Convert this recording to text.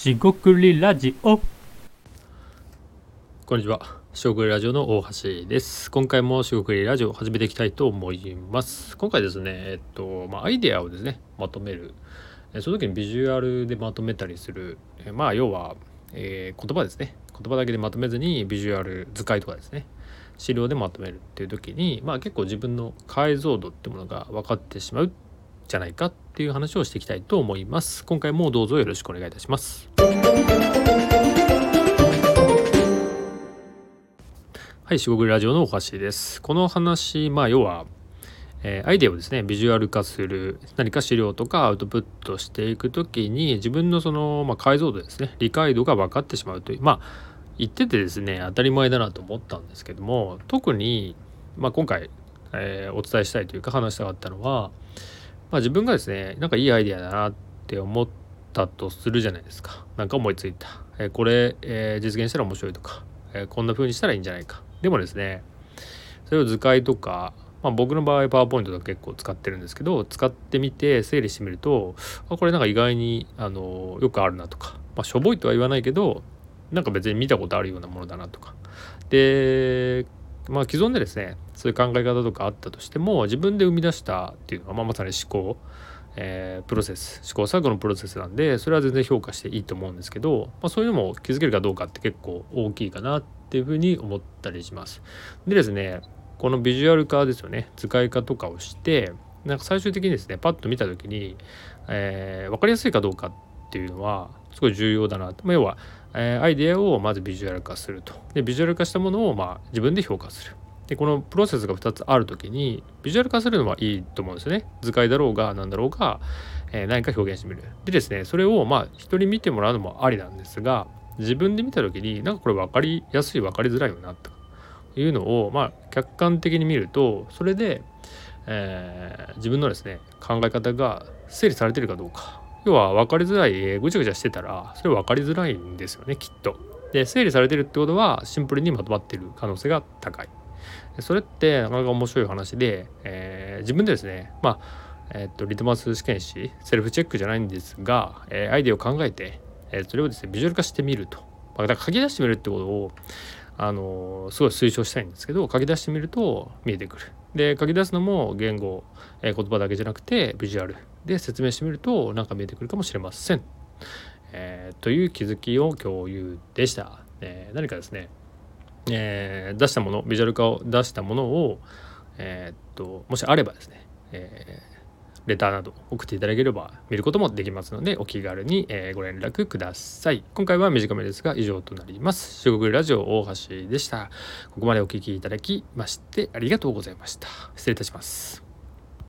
しごくりラジオこんにちは。しごくりラジオの大橋です。今回もしごくりラジオを始めていきたいと思います。今回ですね、えっと、まあ、アイデアをですね、まとめる。えその時にビジュアルでまとめたりする。えまあ、要は、えー言葉ですね。言葉だけでまとめずに、ビジュアル、図解とかですね。資料でまとめるっていう時に、まあ結構自分の解像度ってものが分かってしまうじゃないかっていう話をしていきたいと思います。今回もどうぞよろしくお願いいたします。はい、四国ラジオのおかしです。この話、まあ、要は、えーアイデアをですね、ビジュアル化する、何か資料とかアウトプットしていくときに、自分のその、まあ、解像度ですね、理解度が分かってしまうという、まあ、言っててですね、当たり前だなと思ったんですけども、特に、まあ、今回、えーお伝えしたいというか話したかったのは、まあ、自分がですね、なんかいいアイデアだなって思ったとするじゃないですか。なんか思いついた。えーこれ、えー実現したら面白いとか、えーこんな風にしたらいいんじゃないか。でもですね、それを図解とか、まあ、僕の場合パワーポイントとか結構使ってるんですけど使ってみて整理してみるとあこれなんか意外にあのよくあるなとか、まあ、しょぼいとは言わないけどなんか別に見たことあるようなものだなとかでまあ既存でですねそういう考え方とかあったとしても自分で生み出したっていうのは、まあ、まさに思考えープロセス試行錯誤のプロセスなんでそれは全然評価していいと思うんですけど、まあ、そういうのも気づけるかどうかって結構大きいかなっていうふうに思ったりします。でですねこのビジュアル化ですよね図解化とかをしてなんか最終的にですねパッと見た時に、えー分かりやすいかどうかっていうのはすごい重要だなと、まあ、要は、えーアイデアをまずビジュアル化すると。でビジュアル化したものをまあ自分で評価する。でこのプロセスが2つある時にビジュアル化するのはいいと思うんですよね。図解だろうが何だろうが、えー何か表現してみる。でですねそれをまあ人に見てもらうのもありなんですが自分で見た時になんかこれ分かりやすい分かりづらいよなというのをまあ客観的に見るとそれで、えー自分のですね考え方が整理されてるかどうか。要は分かりづらいえぐちゃぐちゃしてたらそれ分かりづらいんですよねきっと。で整理されてるってことはシンプルにまとまってる可能性が高い。それってなかなか面白い話で、えー自分でですねまあえっとリトマス試験紙セルフチェックじゃないんですが、えーアイデアを考えて、えーそれをですねビジュアル化してみると、まあ、だから書き出してみるってことをあのーすごい推奨したいんですけど書き出してみると見えてくる。で書き出すのも言語、え言葉だけじゃなくてビジュアルで説明してみるとなんか見えてくるかもしれません。えーという気づきを共有でした。えー何かですね、えー出したものビジュアル化を出したものを、えーっともしあればですね、えーレターなど送っていただければ見ることもできますのでお気軽に、ご連絡ください。今回は短めですが以上となります。中国ラジオ大橋でした。ここまでお聞きいただきましてありがとうございました。失礼いたします。